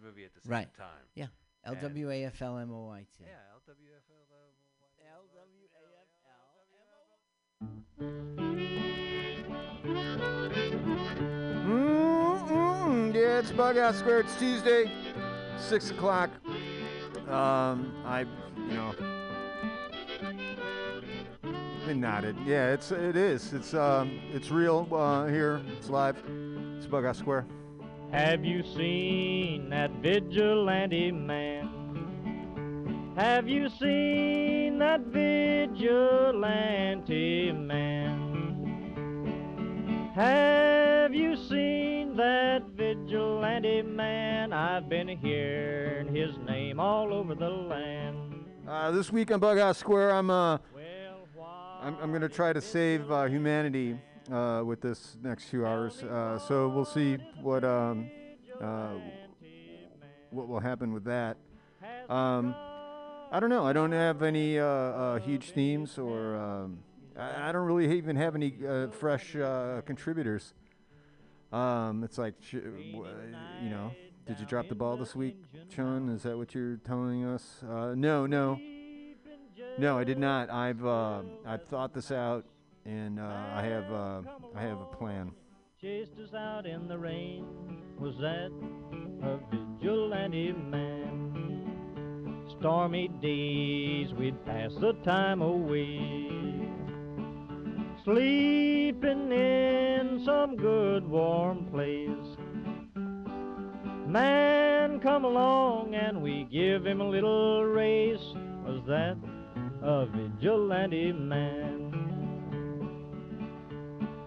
the movie at the same Right. time. Yeah. And- L W A F L M O Y T. Yeah, LWFL. L W A F Mm-mm. Yeah, it's Bughouse Square. It's Tuesday, six o'clock. Um, I, you know, been nodded. Yeah, it's it is. It's um, it's real uh, here. It's live. It's Bughouse Square. Have you seen that vigilante man? Have you seen that vigilante man? Have you seen that vigilante man? I've been hearing his name all over the land. Uh, this week on Bug Out Square, I'm uh, Well, I'm, I'm gonna try to save uh, humanity uh, with this next few hours. Uh, so we'll see what um, uh, what will happen with that. Um, I don't know. I don't have any uh, uh, huge themes, or um, I, I don't really even have any uh, fresh uh, contributors. Um, it's like, you know, did you drop the ball this week, Sean? Is that what you're telling us? Uh, no, no, no. I did not. I've uh, I've thought this out, and uh, I have uh, I have a plan. chased us out in the rain. Was that a vigilante man? Stormy days, we'd pass the time away. Sleeping in some good warm place. Man come along and we give him a little race. Was that a vigilante man?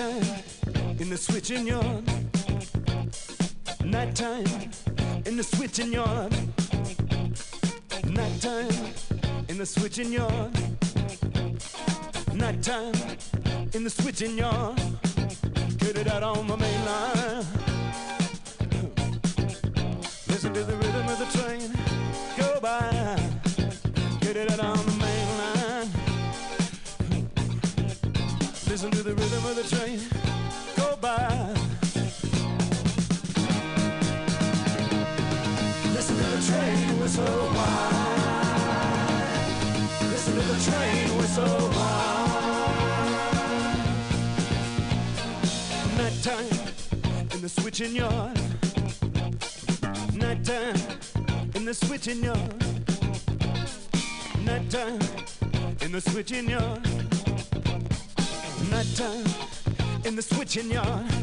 Nighttime in the switching yard. Nighttime in the switching yard. Nighttime in the switching yard. Nighttime in the switching yard. Get it out on my main line. Listen to the rhythm of the train go by. Get it out on Listen to the rhythm of the train go by. Listen to the train whistle whine. Listen to the train whistle whine. Nighttime in the switching yard. Nighttime in the switching yard. Nighttime in the switching yard. Nighttime in the switching yard.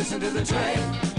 Listen to the train.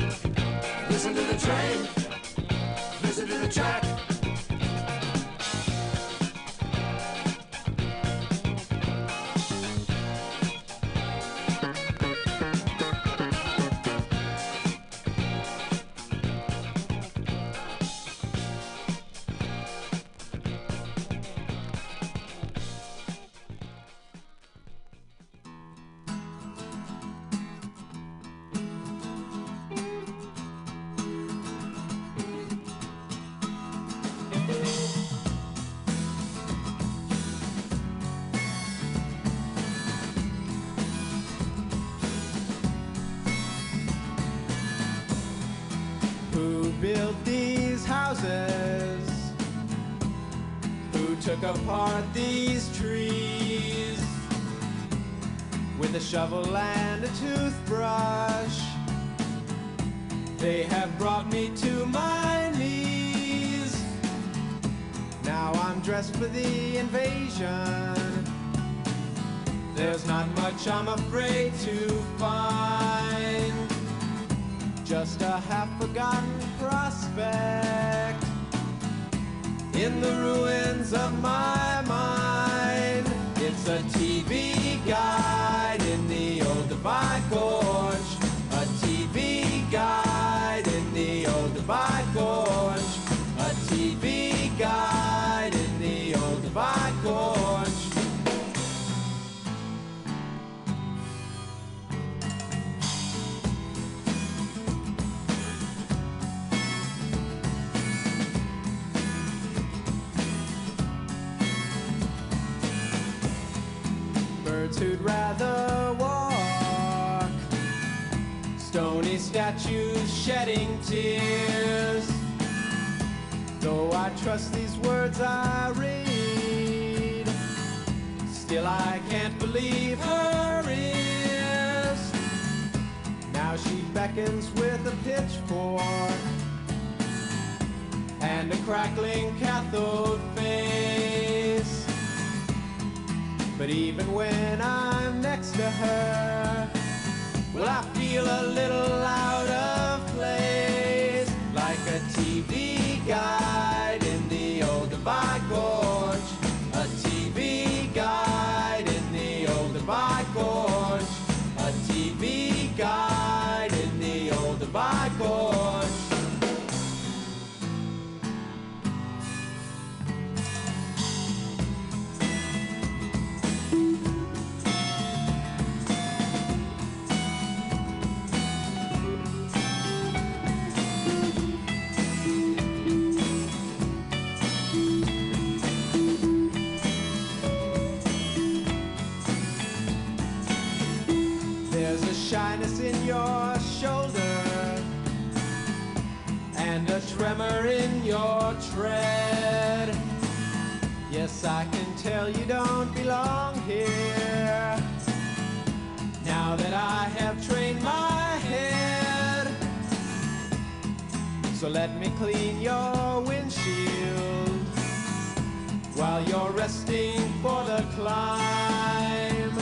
resting for the climb.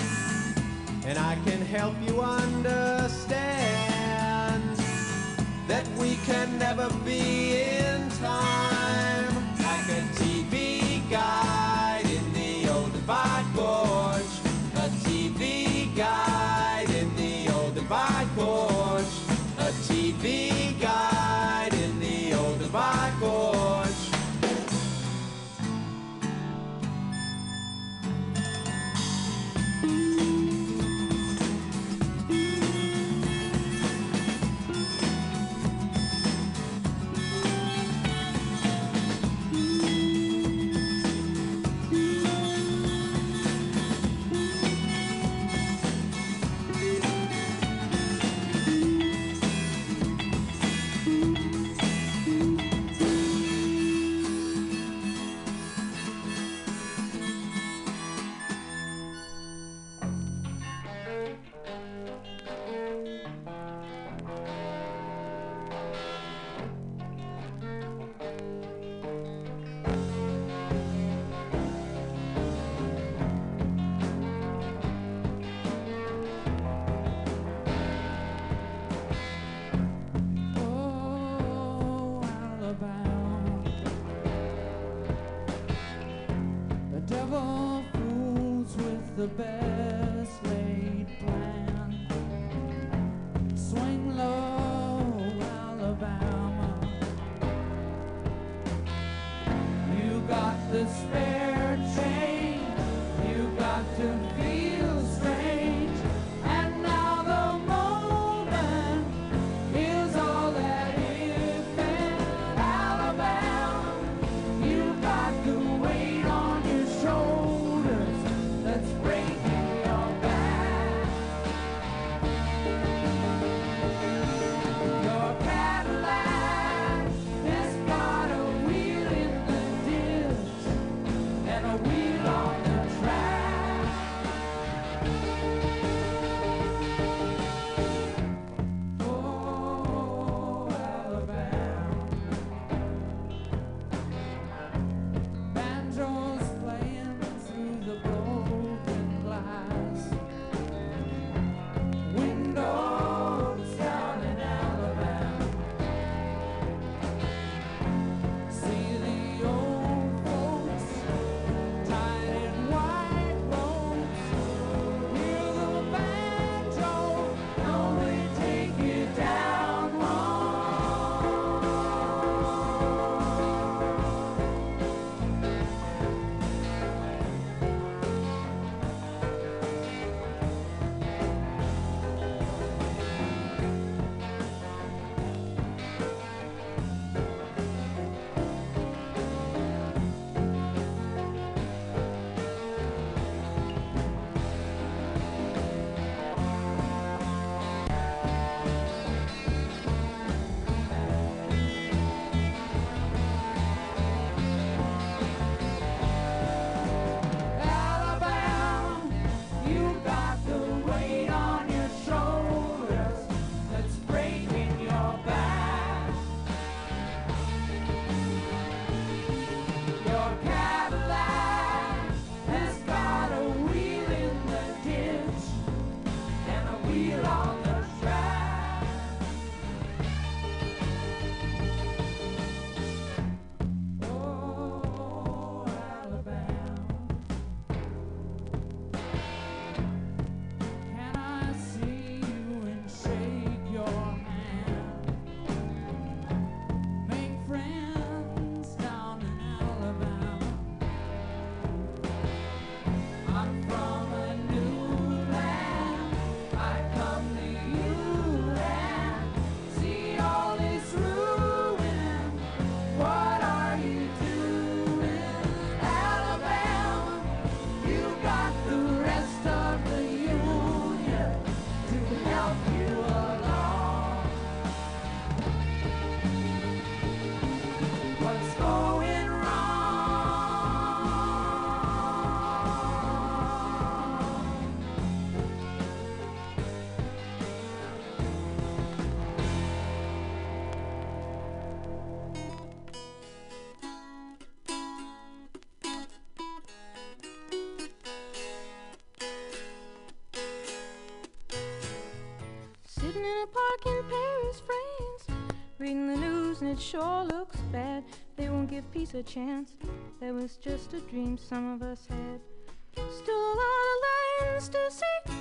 And I can help you understand that we can never be it sure looks bad. They won't give peace a chance. That was just a dream some of us had. Still a lot of lands to see,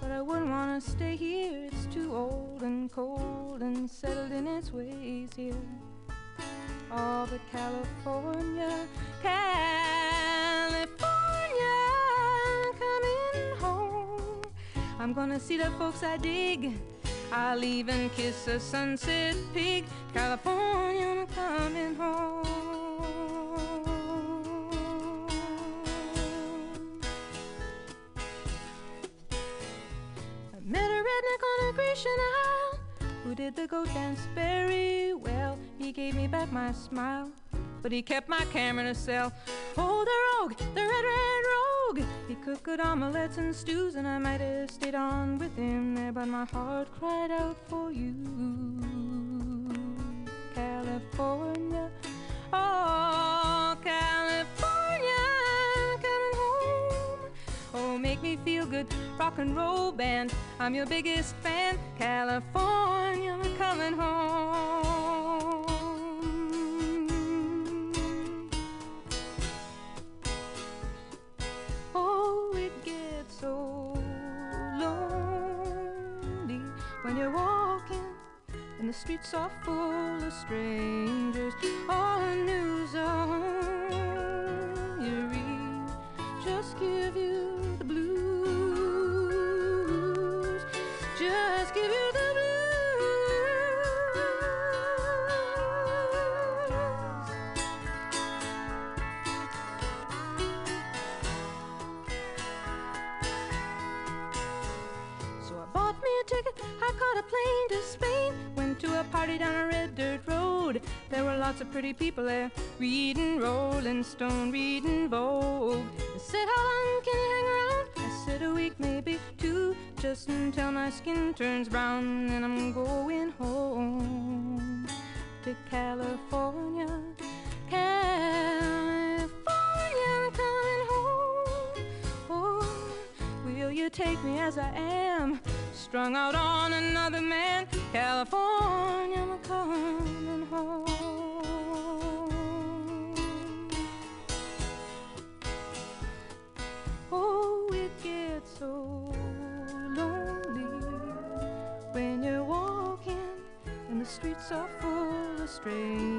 but I wouldn't want to stay here. It's too old and cold and settled in its ways here. All but California, California, coming home. I'm gonna see the folks I dig. I'll even kiss a sunset pig. California, I'm coming home. I met a redneck on a Grecian Isle who did the goat dance very well. He gave me back my smile, but he kept my camera in a cell. Oh, the rogue, the red, red rogue. He cooked good omelets and stews, and I might have stayed on with him there, but my heart cried out for you, California. Oh, California, coming home. Oh, make me feel good, rock and roll band. I'm your biggest fan, California, coming home. So lonely when you're walking and the streets are full of strangers. All the news on you read just give you the blues. Just give you the caught a plane to Spain. Went to a party down a red dirt road. There were lots of pretty people there, reading Rolling Stone, reading Vogue. They said, How long can you hang around? I said, A week, maybe two, just until my skin turns brown. And I'm going home to California. California, I'm coming home. Oh, will you take me as I am? Strung out on another man. California, I'm coming home. Oh, it gets so lonely when you're walking and the streets are full of strangers.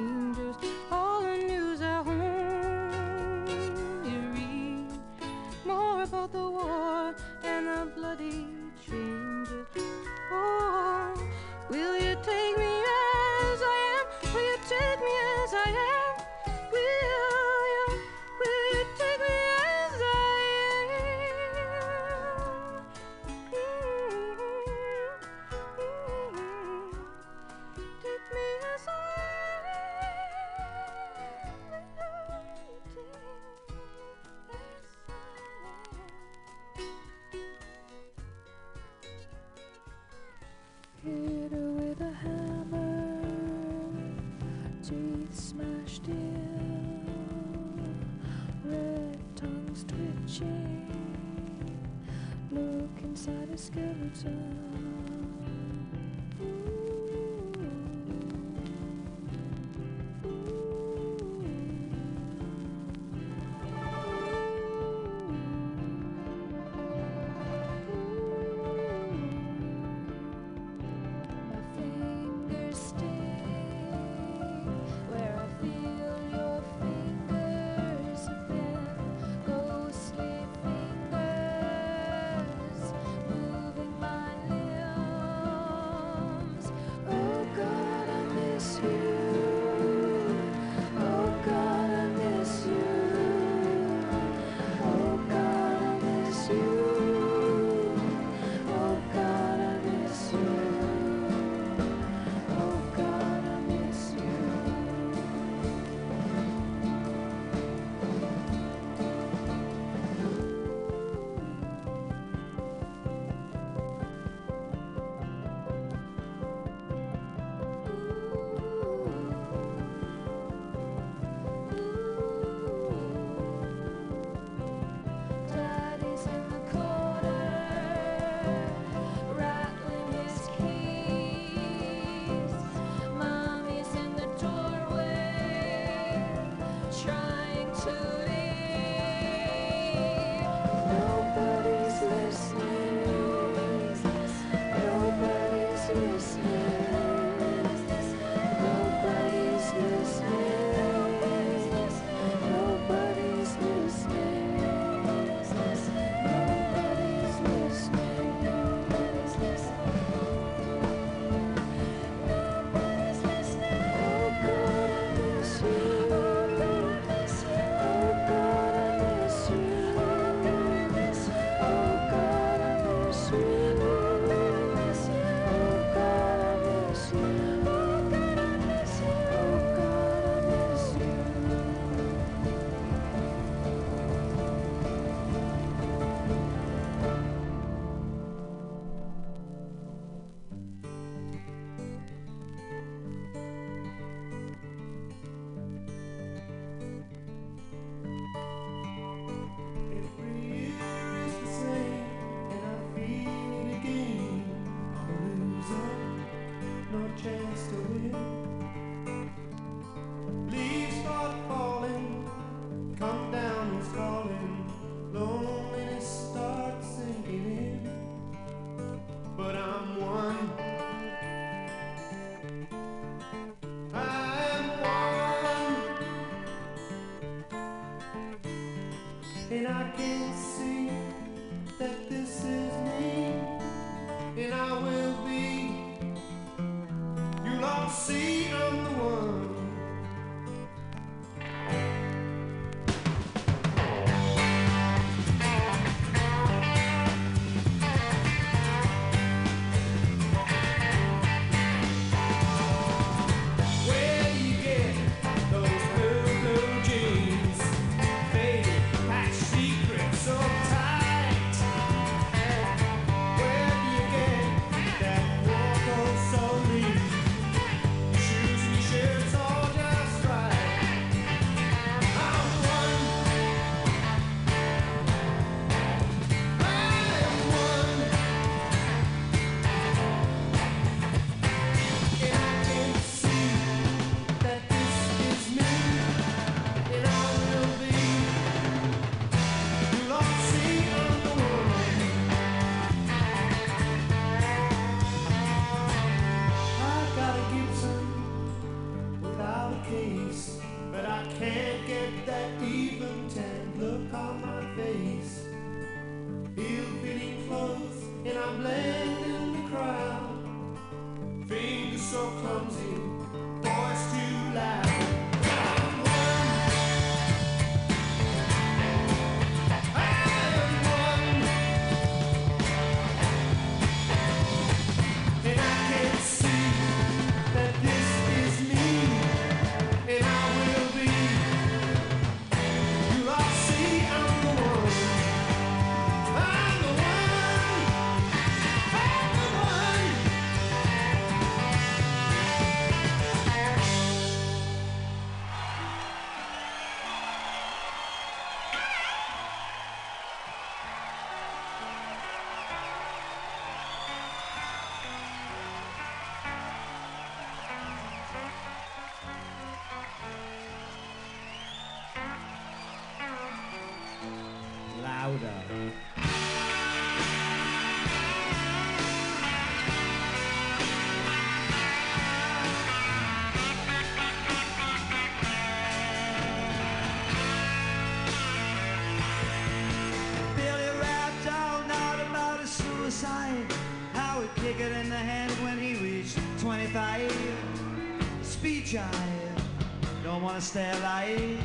wanna stay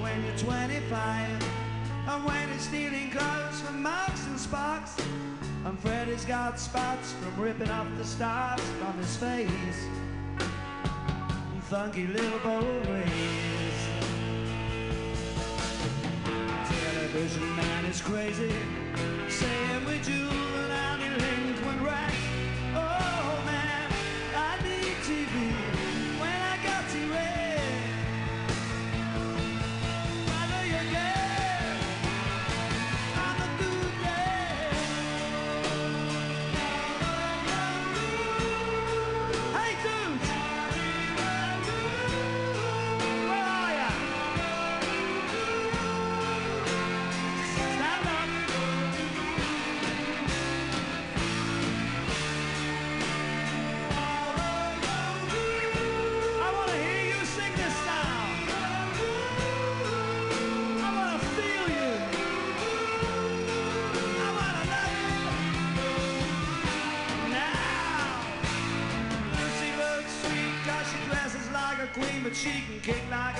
when you're 25 and when it's stealing clothes from Marks and Sparks and Freddy's got spots from ripping off the stars from his face and funky little boys. Television man is crazy saying we do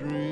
dream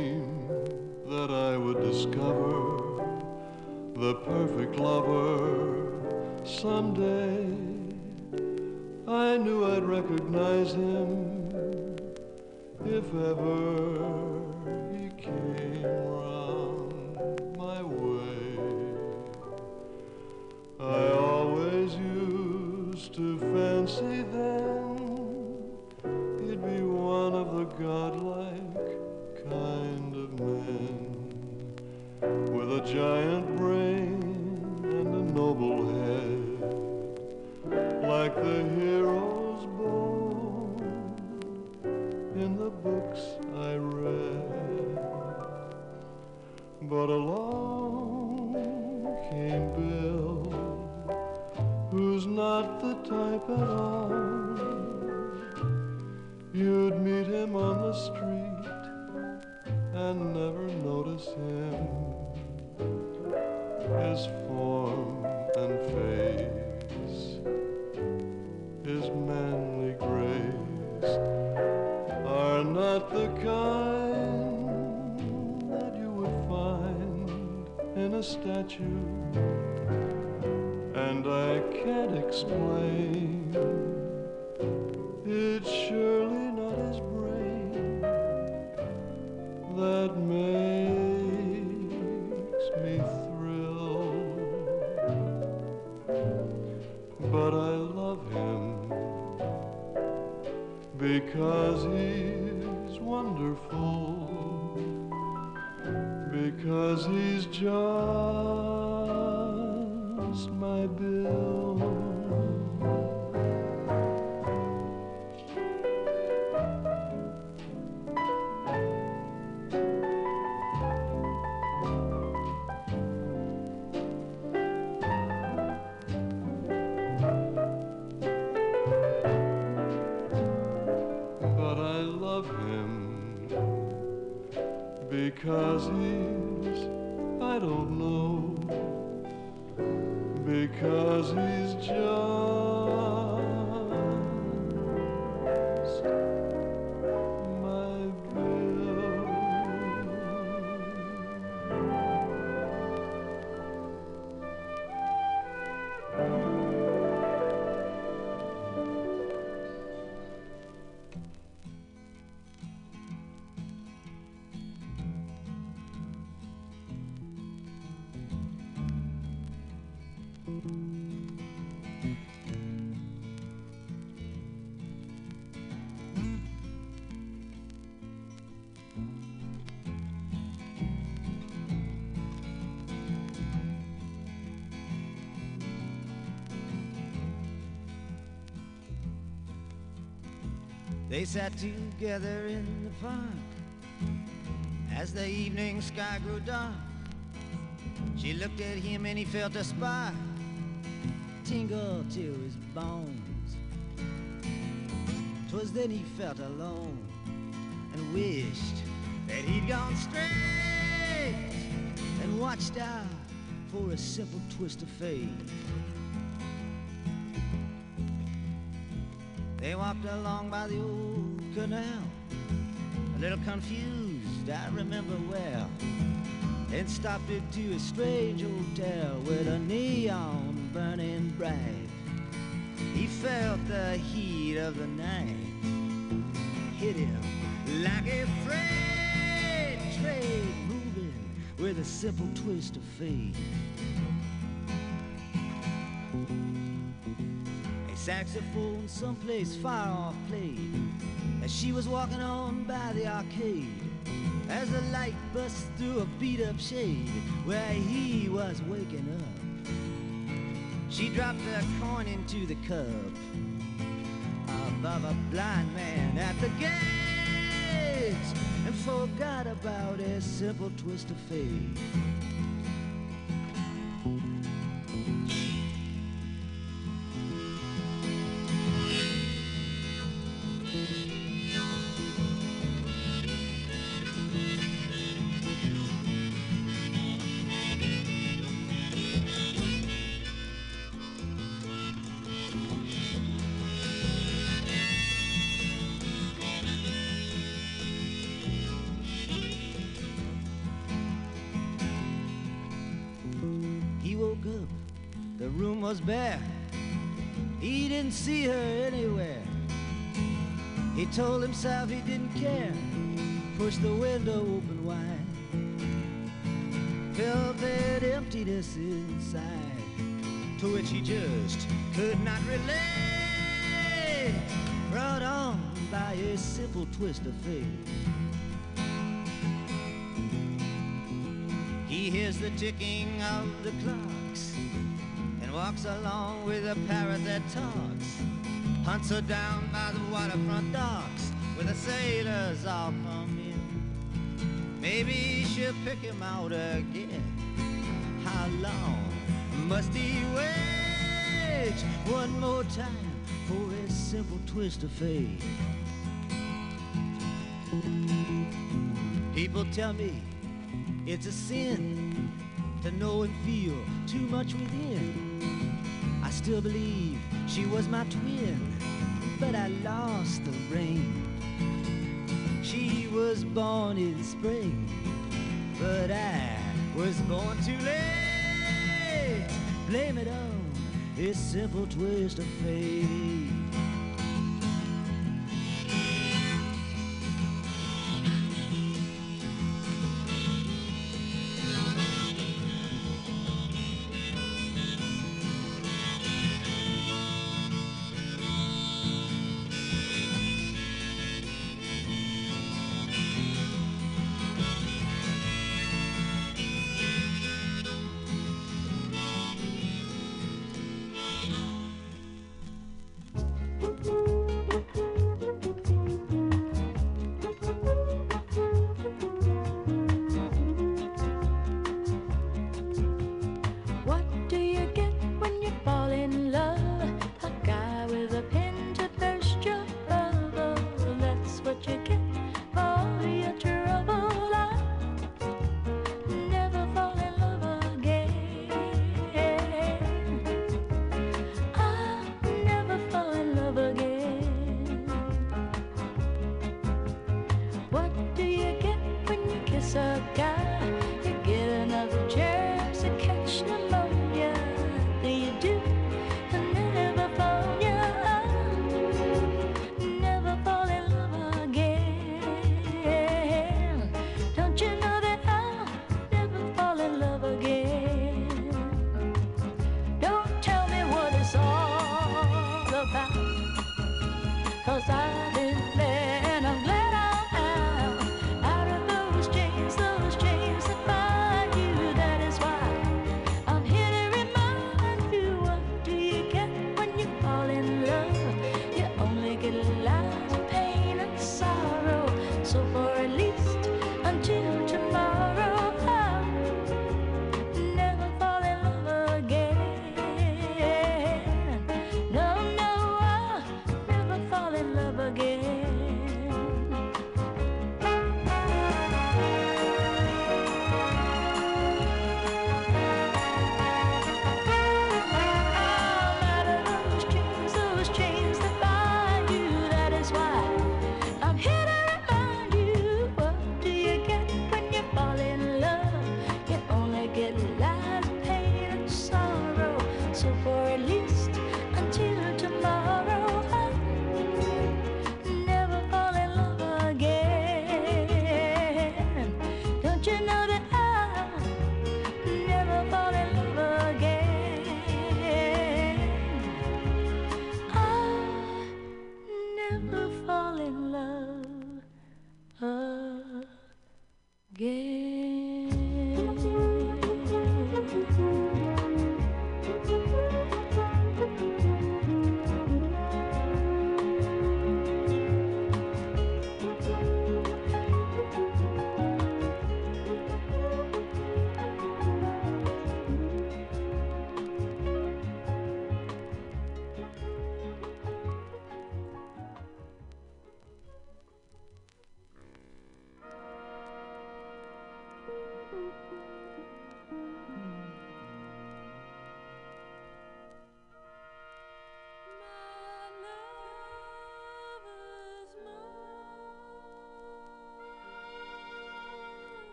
not the kind that you would find in a statue. And I can't explain, it's surely not his brain that makes me thrill. But I love him because he's because he's just sat together in the park as the evening sky grew dark. She looked at him and he felt a spark tingle to his bones. 'Twas then he felt alone and wished that he'd gone straight and watched out for a simple twist of fate. They walked along by the old canal, a little confused, I remember well. Then stopped into a strange hotel with a neon burning bright. He felt the heat of the night hit him like a freight train moving with a simple twist of fate. A saxophone someplace far off played as she was walking on by the arcade. As the light burst through a beat up shade where he was waking up, she dropped a coin into the cup above a blind man at the gates and forgot about a simple twist of fate. The room was bare. He didn't see her anywhere. He told himself he didn't care. Pushed the window open wide. Felt that emptiness inside, to which he just could not relate. Brought on by a simple twist of fate. He hears the ticking of the clocks and walks along with a parrot that talks. Hunts her down by the waterfront docks where the sailors all come in. Maybe she'll pick him out again. How long must he wait? One more time for a simple twist of fate. People tell me it's a sin to know and feel too much within. Still believe she was my twin, but I lost the rain. She was born in spring, but I was born too late. Blame it on this simple twist of fate.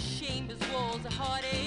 shame as walls are heartache.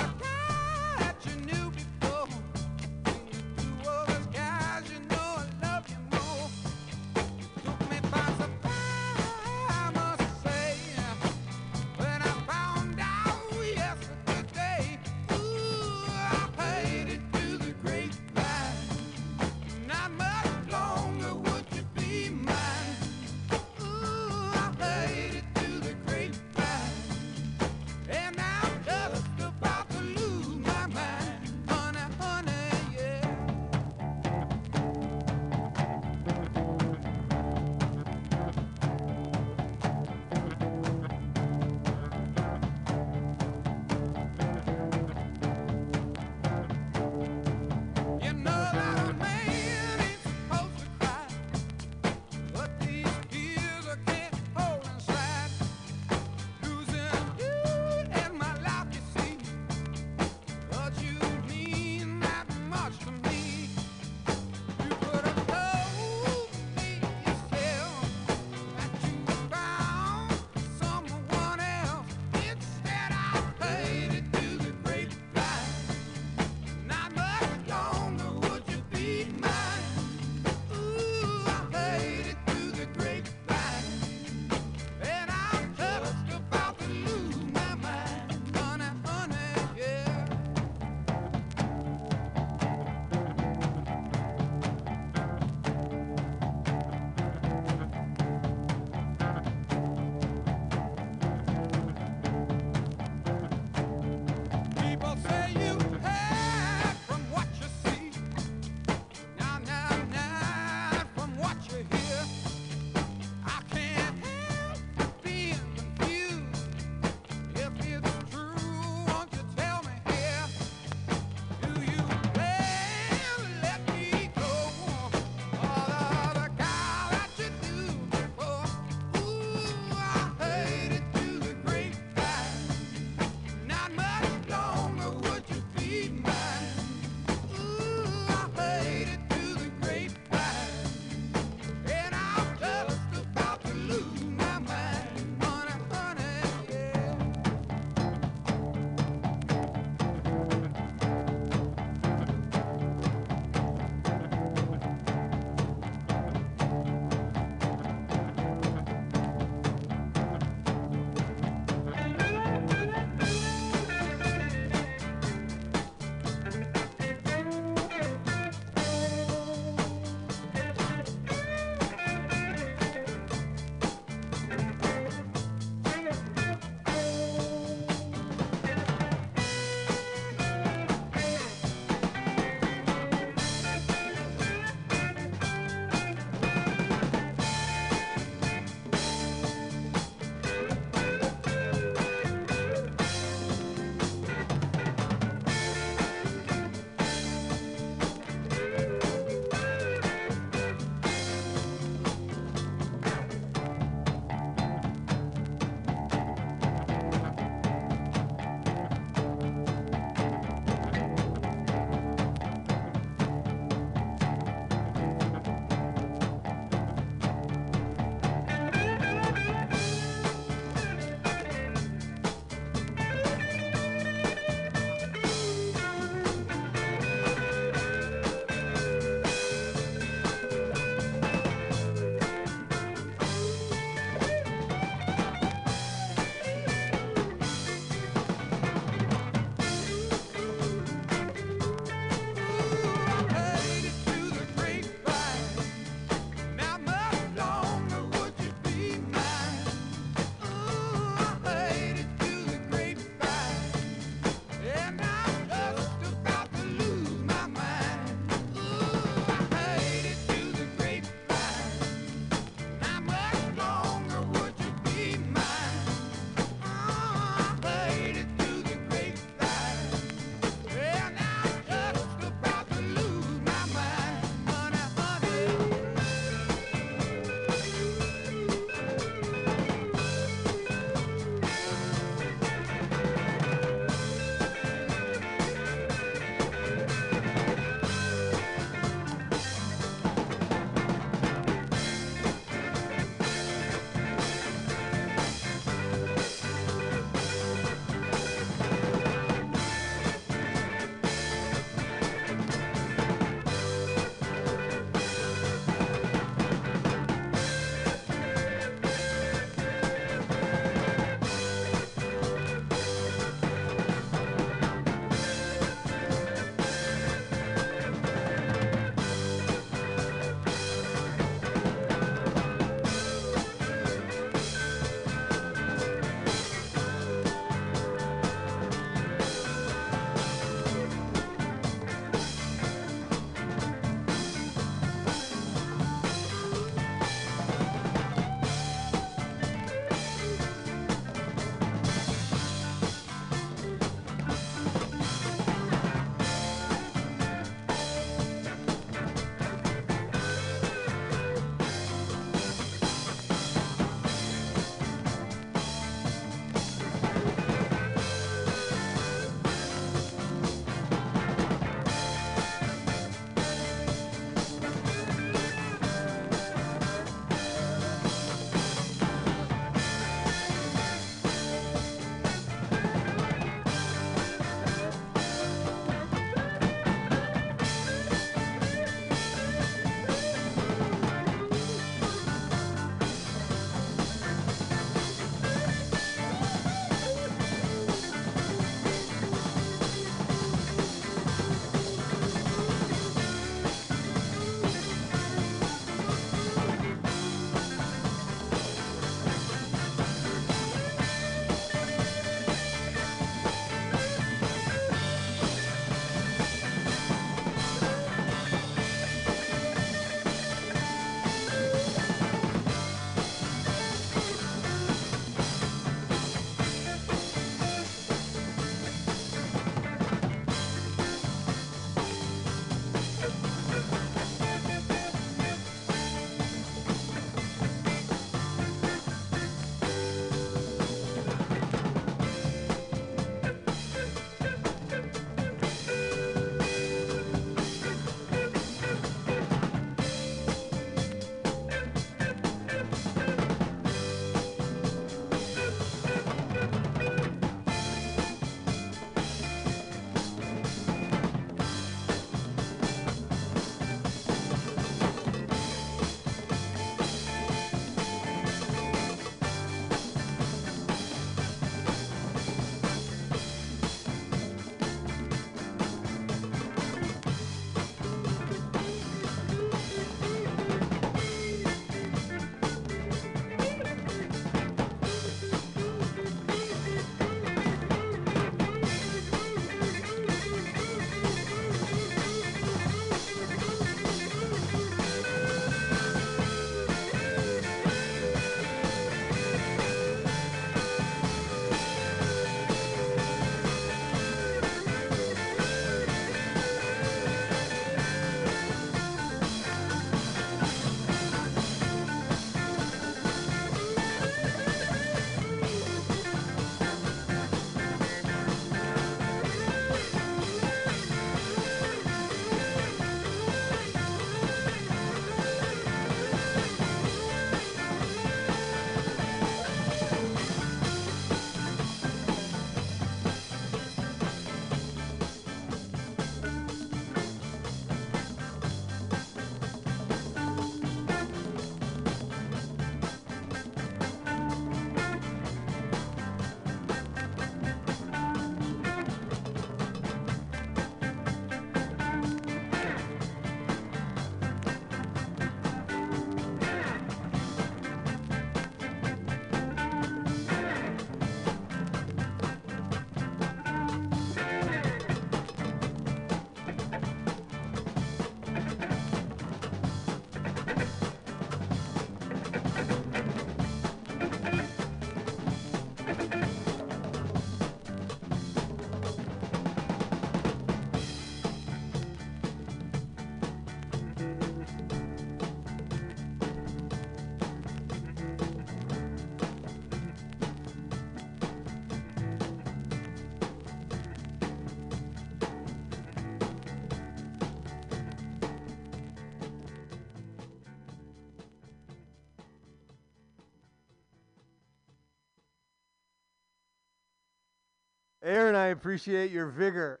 Appreciate your vigor.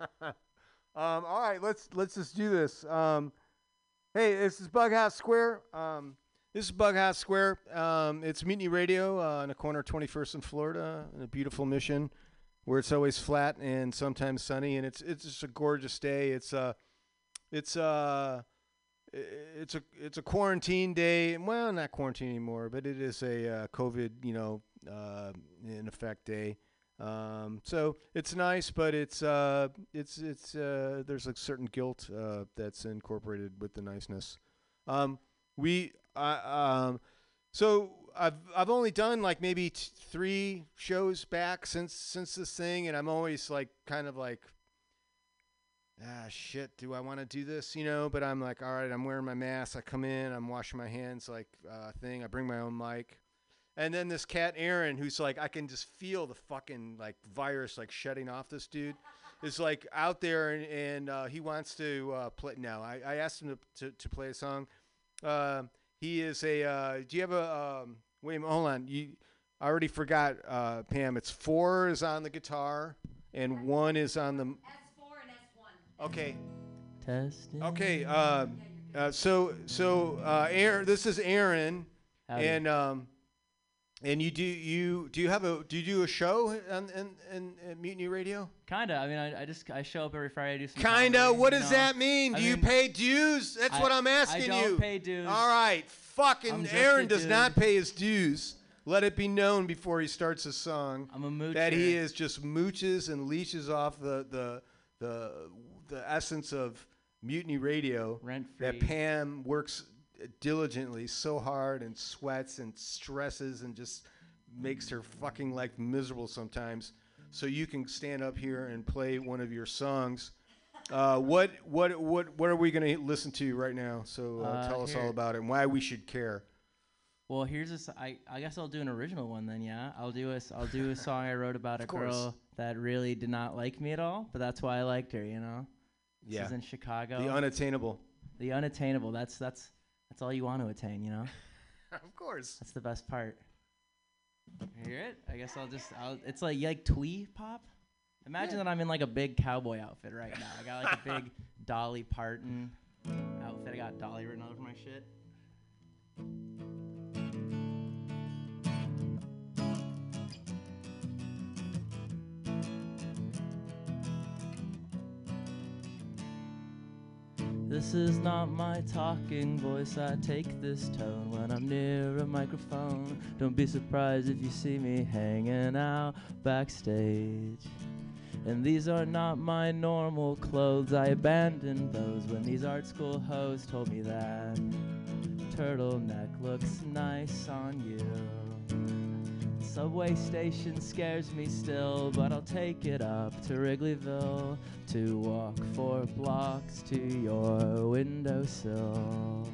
um, all right, let's let's just do this. Um, hey, this is Bughouse Square. Um, this is Bughouse Square. Um, it's Mutiny Radio uh, on the corner of 21st and Florida, in a beautiful mission where it's always flat and sometimes sunny, and it's it's just a gorgeous day. It's uh, it's uh, it's a it's a quarantine day. Well, not quarantine anymore, but it is a uh, COVID, you know, uh, in effect day. Um, so it's nice, but it's uh, it's it's uh, there's a certain guilt uh, that's incorporated with the niceness. Um, we um, so I've I've only done like maybe t- three shows back since since this thing, and I'm always like kind of like ah shit do i want to do this? You know but i'm like all right i'm wearing my mask. I come in i'm washing my hands like uh, thing. I bring my own mic and then this cat aaron who's like i can just feel the fucking like virus like shutting off this dude is like out there and, and uh, he wants to uh, play now I, I asked him to, to, to play a song uh, he is a uh, do you have a um, wait a minute, hold on you i already forgot uh, pam it's four is on the guitar and one is on the That's four and that's one. Okay. Testing. Okay. Uh, uh, so so uh, Aaron, this is Aaron, Howdy. and um, and you do you do you have a do you do a show on in, in, in Mutiny Radio? Kinda. I mean, I, I just I show up every Friday. I do some. Kinda. comedy, What you does know? that mean? I Do you mean, pay dues? That's I- what I'm asking you. I don't you. pay dues. All right. Fucking Aaron does dude. not pay his dues. Let it be known before he starts a song I'm a that he is just mooches and leeches off the the the the essence of Mutiny Radio. Rent free. That. Pam works diligently so hard and sweats and stresses and just makes her fucking life miserable sometimes. So you can stand up here and play one of your songs. Uh, what what what what are we gonna listen to right now? So uh, Uh, tell us here. all about it and why we should care. Well, here's a s I I guess I'll do an original one then. Yeah, I'll do a I'll do a song I wrote about a course. girl that really did not like me at all, but that's why I liked her. You know. This Yeah. is in Chicago. The unattainable. The unattainable. That's that's that's all you want to attain. You know. of course. That's the best part. You hear it? I guess I'll just. I'll, it's like you like twee pop. Imagine that I'm in like a big cowboy outfit right now. I got like a big Dolly Parton outfit. I got Dolly written all over my shit. This is not my talking voice. I take this tone when I'm near a microphone. Don't be surprised if you see me hanging out backstage. And these are not my normal clothes. I abandoned those when these art school hoes told me that turtleneck looks nice on you. Subway station scares me still, but I'll take it up to Wrigleyville to walk four blocks to your windowsill.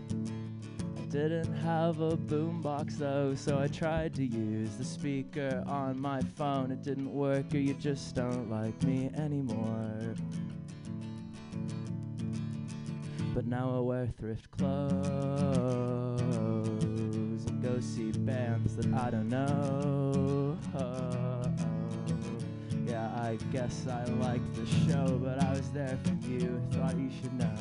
I didn't have a boombox though, so I tried to use the speaker on my phone. It didn't work, or you just don't like me anymore. But now I wear thrift clothes go see bands that I don't know. Yeah, I guess I like the show, but I was there for you. Thought you should know.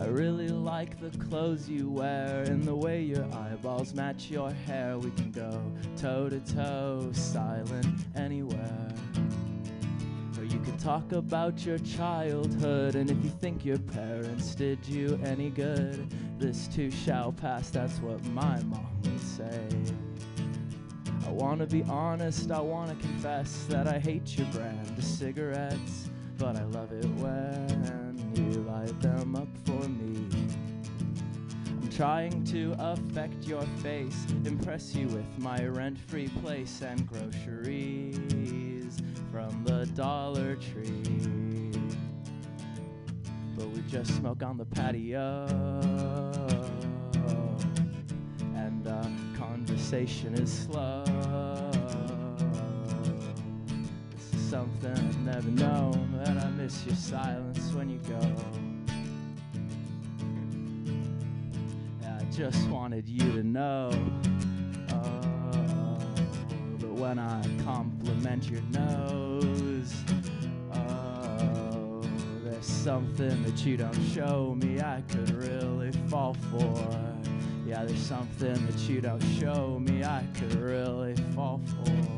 I really like the clothes you wear and the way your eyeballs match your hair. We can go toe to toe, silent anywhere. You could talk about your childhood and if you think your parents did you any good, this too shall pass. That's what my mom would say. I wanna be honest, I wanna confess that I hate your brand of cigarettes, but I love it when you light them up for me. I'm trying to affect your face, impress you with my rent free place and groceries from the Dollar Tree. But we just smoke on the patio, and uh, conversation is slow. This is something I've never known, and I miss your silence when you go. I just wanted you to know But when I compliment your nose. Oh, there's something that you don't show me I could really fall for. Yeah, there's something that you don't show me I could really fall for.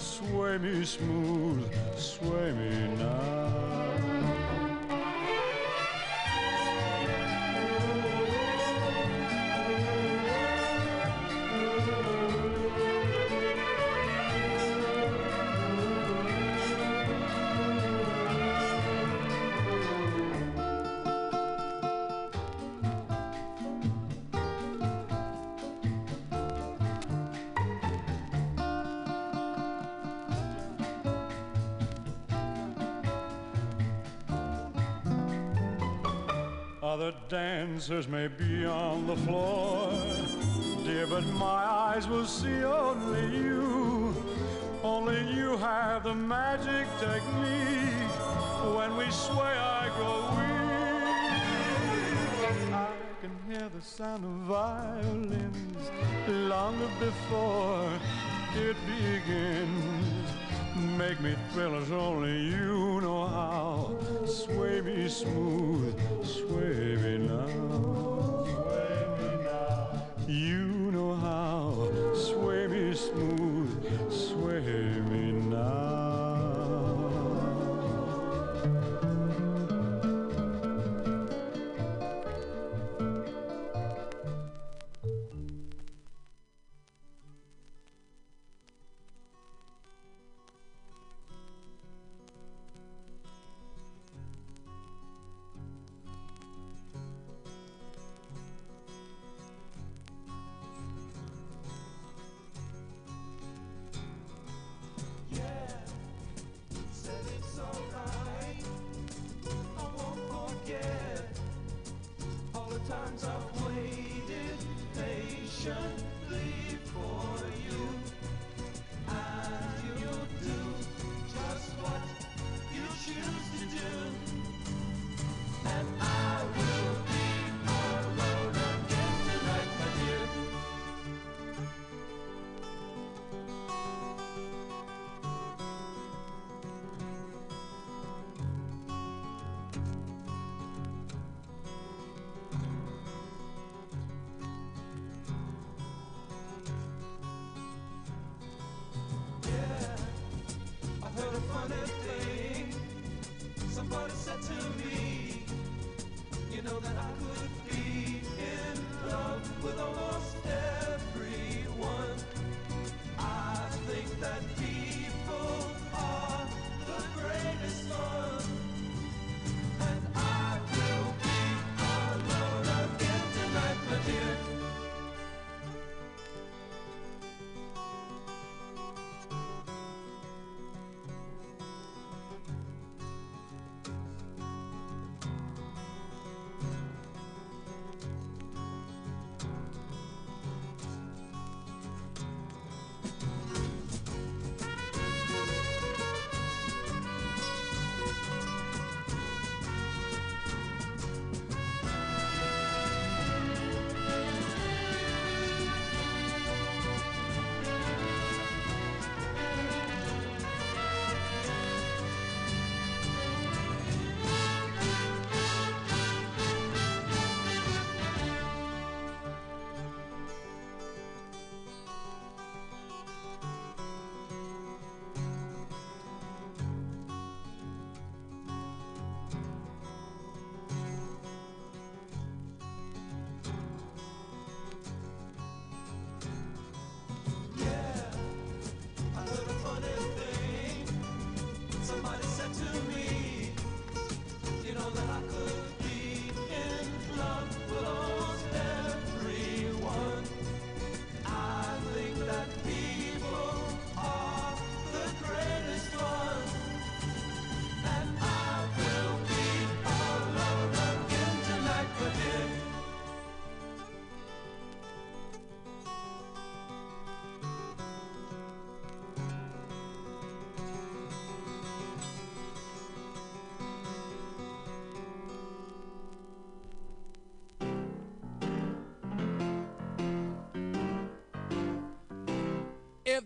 Sway me smooth, sway me now. Dancers may be on the floor, dear, but my eyes will see only you. Only you have the magic technique. When we sway, I grow weak. I can hear the sound of violins long before it begins. Make me thrill as only you know how. Sway me smooth, sway me now. I've waited patiently for you. And you'll do just what you choose to do.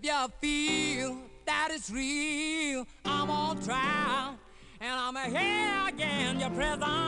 you feel that it's real, I'm on trial, and I'm here again, your presence.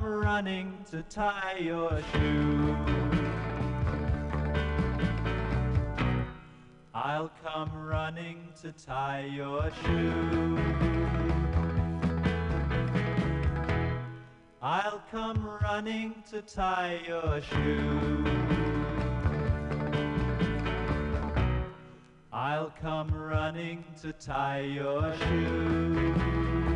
Come running to tie your shoe. I'll come running to tie your shoe. I'll come running to tie your shoe. I'll come running to tie your shoe.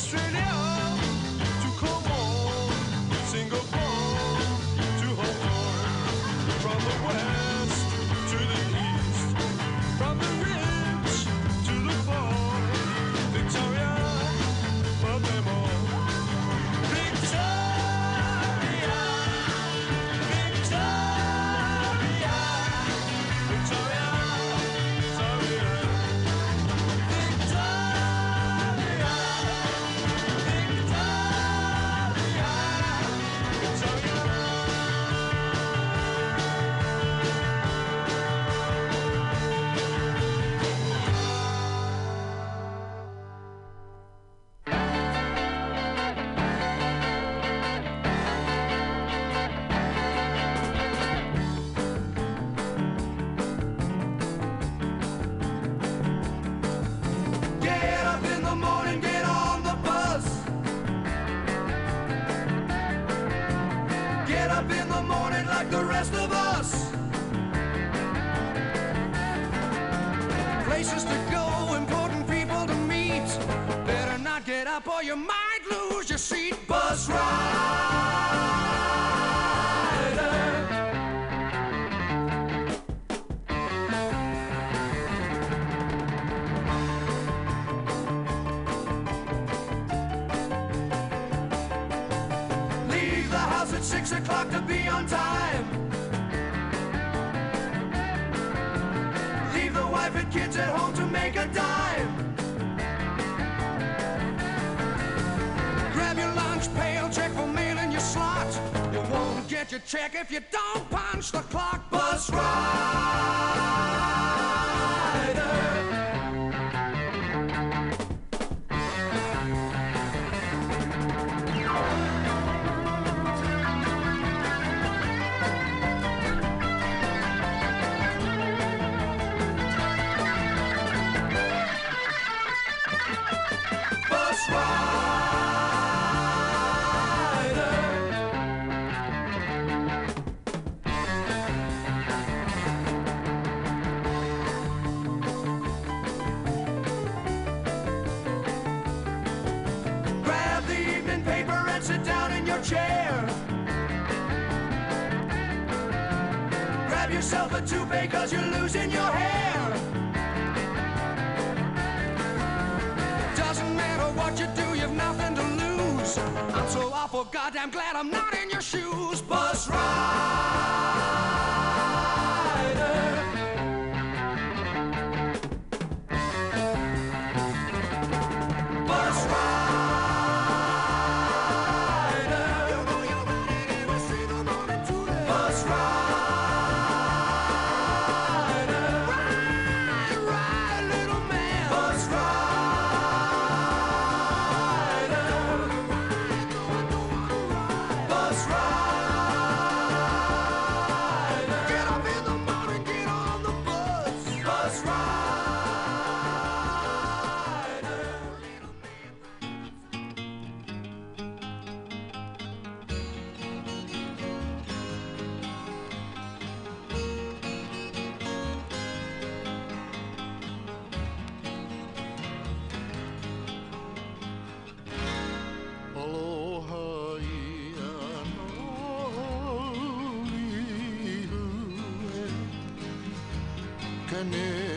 Australia. up all your money. beni.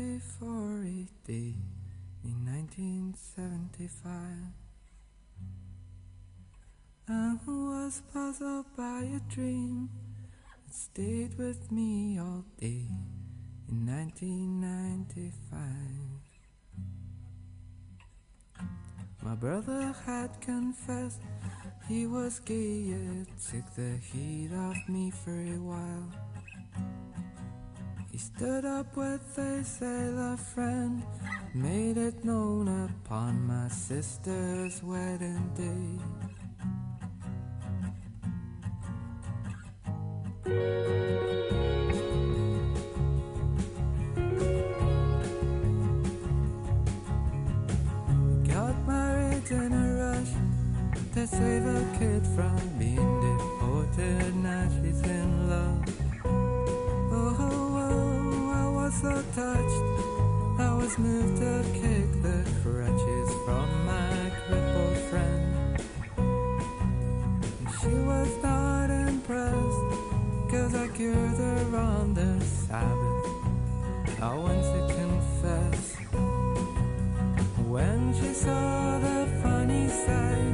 before it did in 1975. I was puzzled by a dream that stayed with me all day in 1995. My brother had confessed he was gay, it took the heat off me for a while. Stood up with a sailor friend, made it known upon my sister's wedding day. Got married in a rush to save a kid from being deported. Now she's in love. So touched. I was moved to kick the crutches from my crippled friend. She was not impressed, cause I cured her on the Sabbath. I went to confess. When she saw the funny sight,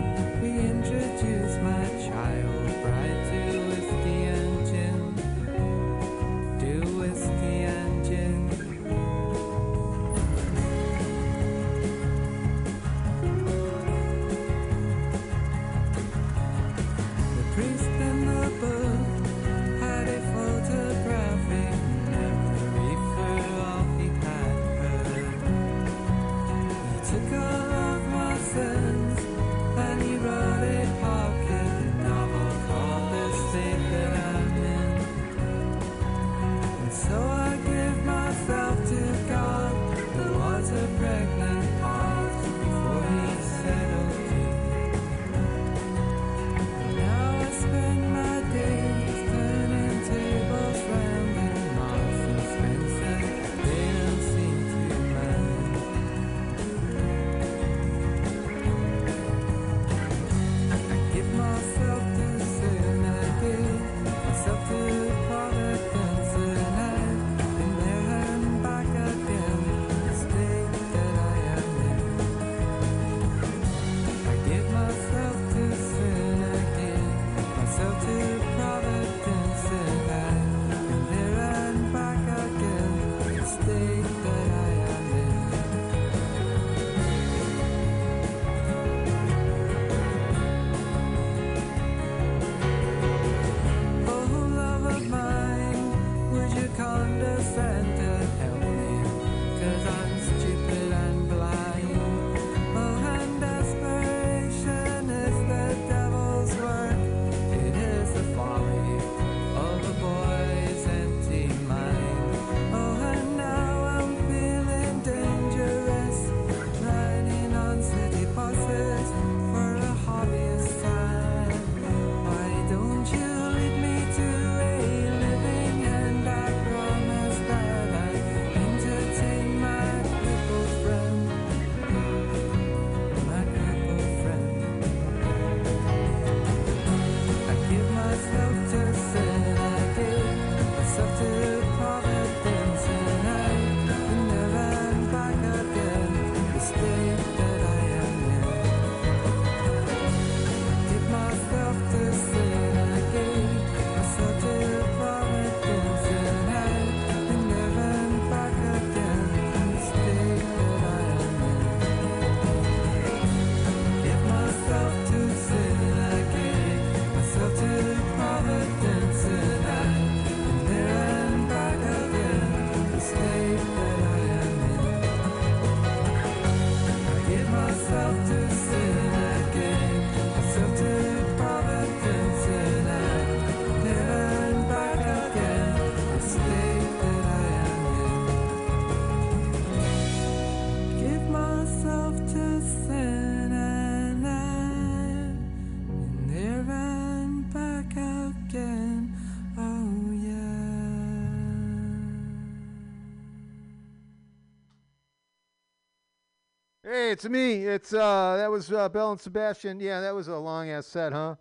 it's me. It's uh, that was uh, Belle and Sebastian. Yeah, that was a long ass set, huh?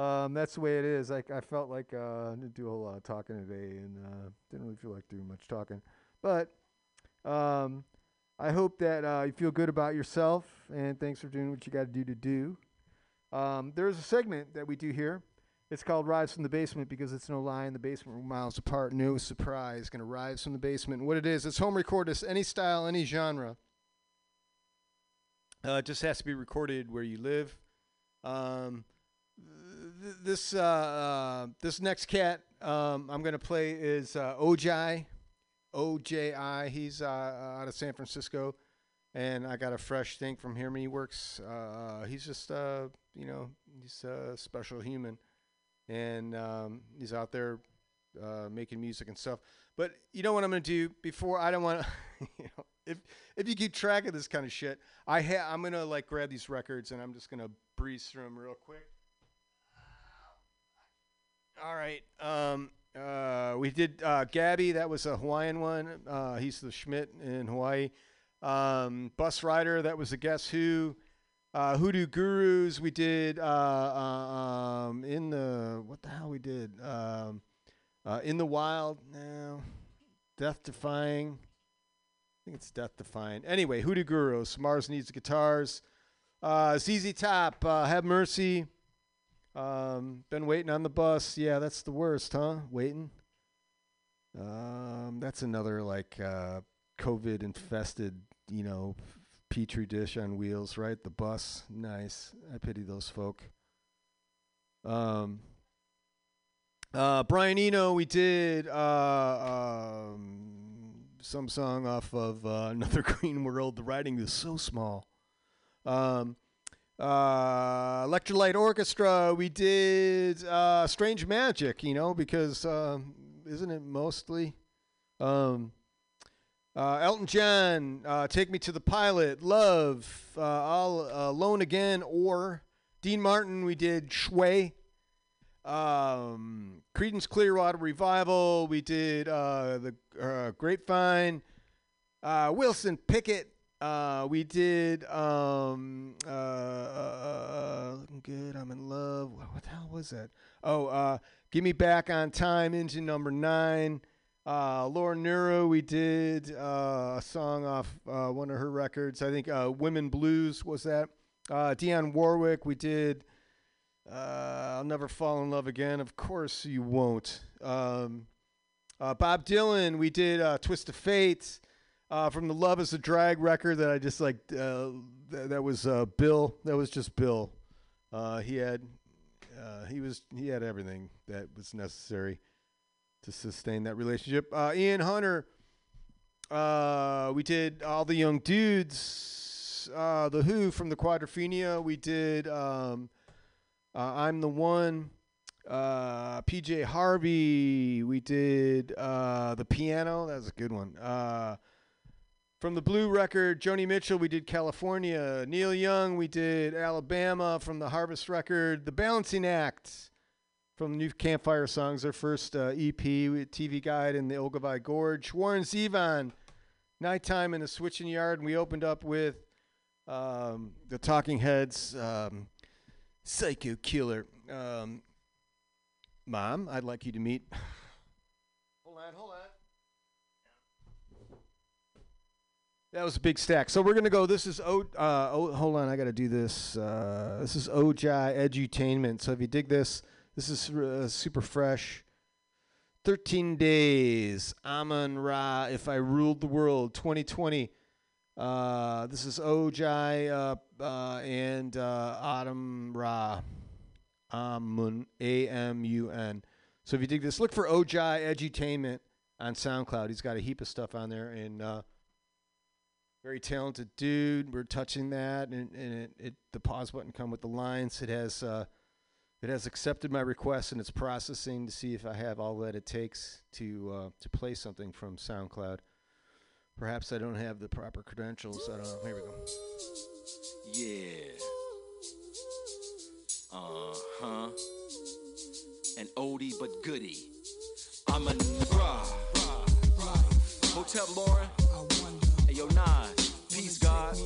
Um, that's the way it is. Like I felt like uh, I didn't do a whole lot of talking today, and uh, didn't really feel like doing much talking. But um, I hope that uh, you feel good about yourself, and thanks for doing what you got to do to do. Um, there's a segment that we do here. It's called Rise from the Basement because it's no lie in the basement we're miles apart. No surprise, gonna rise from the basement. What it is, it's home recorded, any style, any genre. Uh, it just has to be recorded where you live. Um, th- this uh, uh, this next cat um, I'm gonna play is uh, Ojai, O-J-I. He's uh, out of San Francisco, and I got a fresh thing from him. He works. Uh, he's just uh, you know he's a special human, and um, he's out there uh, making music and stuff. But you know what I'm gonna do before I don't want to. you know, if if you keep track of this kind of shit, I ha- I'm gonna like grab these records and I'm just gonna breeze through them real quick. All right. Um, uh, we did uh, Gabby. That was a Hawaiian one. Uh, he's the Schmidt in Hawaii. Um, Bus Rider. That was a Guess Who. Uh, Hoodoo Gurus. We did uh, uh, um, in the what the hell we did um, uh, in the Wild. Now, Death Defying. I think it's Death Defying. Anyway, Hoodoo Gurus. Mars needs guitars. Uh, ZZ Top. Uh, Have Mercy. Um, been waiting on the bus. Yeah, that's the worst, huh? Waiting. Um, that's another like uh, COVID infested, you know, petri dish on wheels, right? The bus. Nice. I pity those folk. Um, uh, Brian Eno, we did uh, um, some song off of uh, Another Green World. The writing is so small. Um, uh, Electric Light Orchestra, we did uh, Strange Magic, you know, because um, isn't it mostly? Um, uh, Elton John, uh, Take Me to the Pilot, Love, uh, All Alone Again, or Dean Martin, we did Shui. Um, Creedence Clearwater Revival, we did uh, the uh, Grapevine. Uh, Wilson Pickett, uh, we did um, uh, uh, looking good. I'm in love. What, what the hell was that? Oh, uh, give me back on time. Engine number nine. Uh, Laura Nyro. We did uh, a song off uh, one of her records. I think uh, Women Blues was that. Uh, Dionne Warwick. We did. Uh, I'll never fall in love again. Of course you won't. Um, uh, Bob Dylan. We did uh, Twist of Fate uh, from the Love Is a Drag record that I just like. Uh, th- that was uh, Bill. That was just Bill. He had he was he had everything that was necessary to sustain that relationship. Ian Hunter. We did all the young dudes. The Who from the Quadrophenia. We did. Um, uh, I'm the one. Uh, PJ Harvey. We did uh, the piano. That was a good one. Uh, from the Blue record, Joni Mitchell, we did California. Neil Young, we did Alabama. From the Harvest record, The Balancing Act. From the new Campfire Songs, their first uh, EP, TV Guide in the Ogilvy Gorge. Warren Zevon, Nighttime in the Switching Yard. And we opened up with um, the Talking Heads, um, Psycho Killer. Um, Mom, I'd like you to meet. hold on, hold on. That was a big stack. So we're gonna go. This is O. Uh, o hold on, I gotta do this. Uh, this is Ojai Edutainment. So if you dig this, this is uh, super fresh. Thirteen days. Amun Ra. If I ruled the world. 2020. Uh, this is Ojai uh, uh, and uh, Autumn Ra. Amun. A M U N. So if you dig this, look for Ojai Edutainment on SoundCloud. He's got a heap of stuff on there and. Uh, very talented dude. We're touching that, and, and it, it the pause button come with the lines. It has uh, it has accepted my request, and it's processing to see if I have all that it takes to uh, to play something from SoundCloud. Perhaps I don't have the proper credentials. I don't know. Here we go. Yeah. Uh huh. An oldie but goodie. I'm a rah. Hotel Lauren. Hey yo, Nine. Peace, God.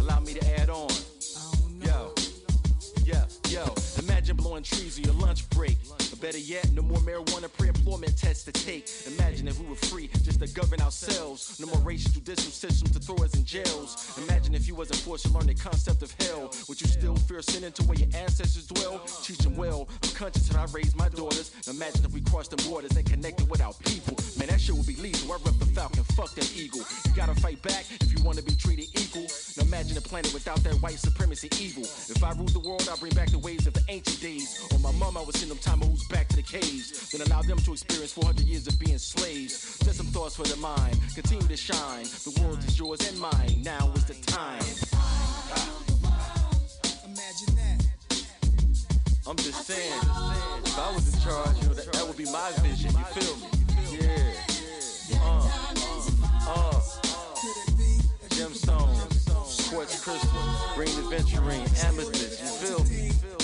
Allow me to add on. Yo. Yeah, yo. Imagine blowing trees on your lunch break. Or better yet, no more marijuana pre-employment tests to take. Imagine if we were free just to govern ourselves. No more racial judicial systems to throw us in jails. Imagine if you wasn't forced to learn the concept of hell. Would you still fear sinning to where your ancestors dwell? Teach them well. I'm conscious when I raise my daughters. Imagine if we crossed the waters and connected with our people. Man, that shit would be lethal. I rep the falcon, fuck that eagle. You gotta fight back if you wanna be treated equal. Now imagine a planet without that white supremacy evil. If I ruled the world, I'd bring back the ways of the ancient days. On my mom, I would send them time back to the caves. Then allow them to experience 400 years of being slaves. Just some thoughts for the mind. Continue to shine. The world is yours and mine. Now is the time. Imagine that. I'm just saying, if I was in charge, you know, that, that would be my vision. You feel me? Yeah. Uh, uh, gemstones, quartz crystal, green aventurine, amethyst. You feel me?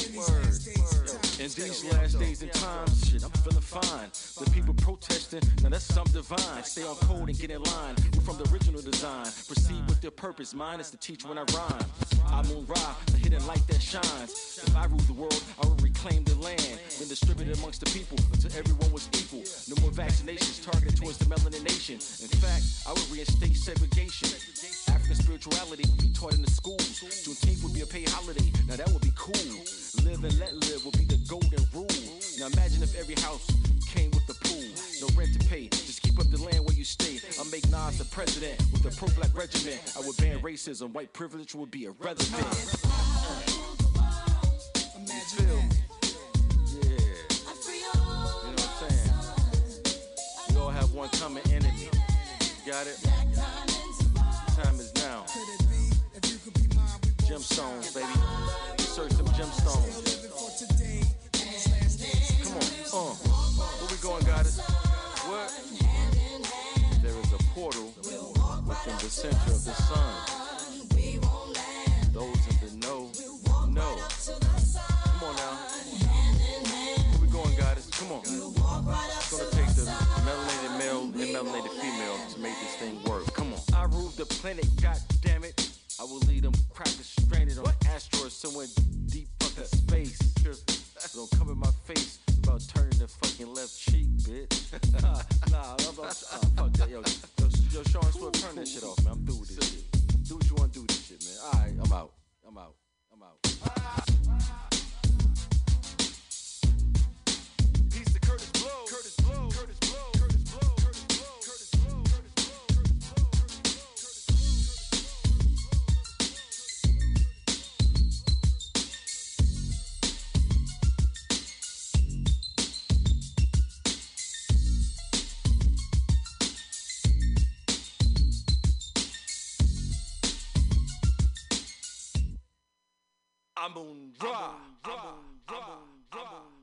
In these last days and times, shit, I'm feeling fine. The people protesting, now that's something divine. Stay on code and get in line. We're from the original design. Proceed with their purpose. Mine is to teach when I rhyme. I'm moon Ra, the hidden light that shines. If I rule the world, I will reclaim the land. Then distribute it amongst the people until everyone was equal. No more vaccinations targeted towards the melanin nation. In fact, I would reinstate segregation. African spirituality would be taught in the schools. Juneteenth would be a paid holiday. Now that would be cool. Live and let live would be. Now imagine if every house came with a pool. No rent to pay. Just keep up the land where you stay. I make Nas the president with a pro-black regiment. I would ban racism. White privilege would be irrelevant. You feel me? Yeah. You know what I'm saying? We all have one common enemy. You got it? Time is now. Gemstones, baby. Search them gemstones. Center of the sun. Those in the know, know. Come on now. Where we going, goddess? Come on. It's gonna take the melanated male and melanated female to make this thing work. Come on. I rule the planet, god damn it. I will lead them crackers stranded on asteroids somewhere deep fucking space. Don't come in my face about turning the fucking left cheek, bitch. nah, I'm about, uh, fuck that. Yo, yo, Sean Swift, turn that shit off, man. I'm through with this shit. Do what you want to do this shit, man. All right, I'm out. Amun Ra. Amun Ra.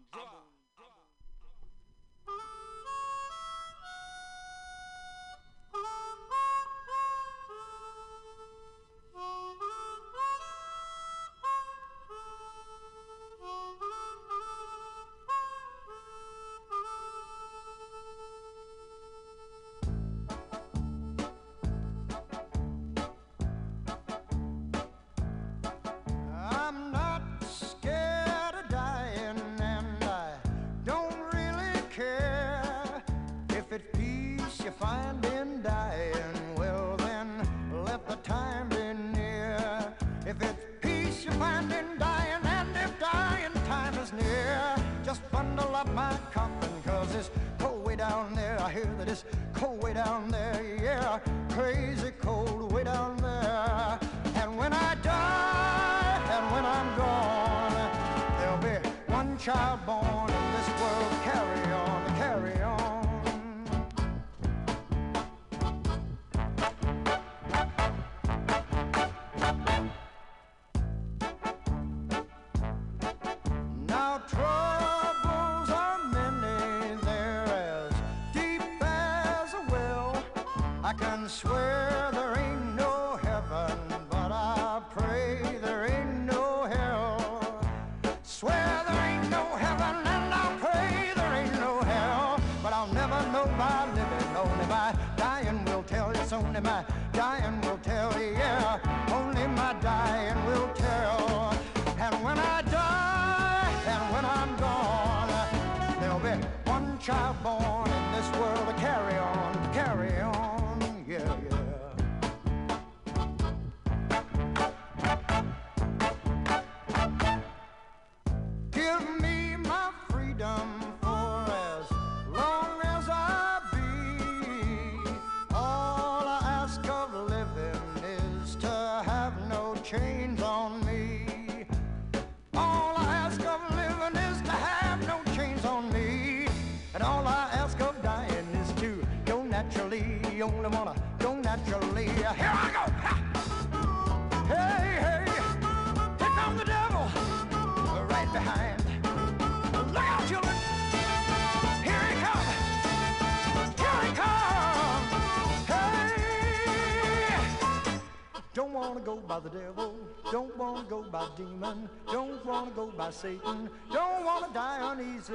Go by demon. Don't wanna go by Satan. Don't wanna die uneasy.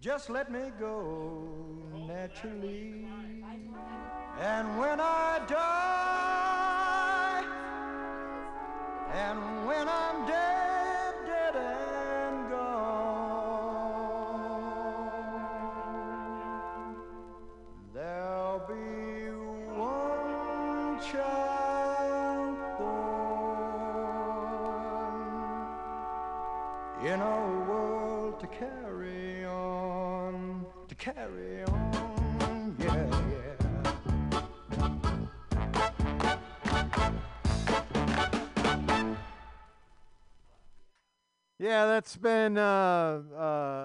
Just let me go naturally. And when I die, and when I'm dead, dead and gone, there'll be one child in world to carry on, to carry on, yeah, yeah. Yeah, that's been uh, uh,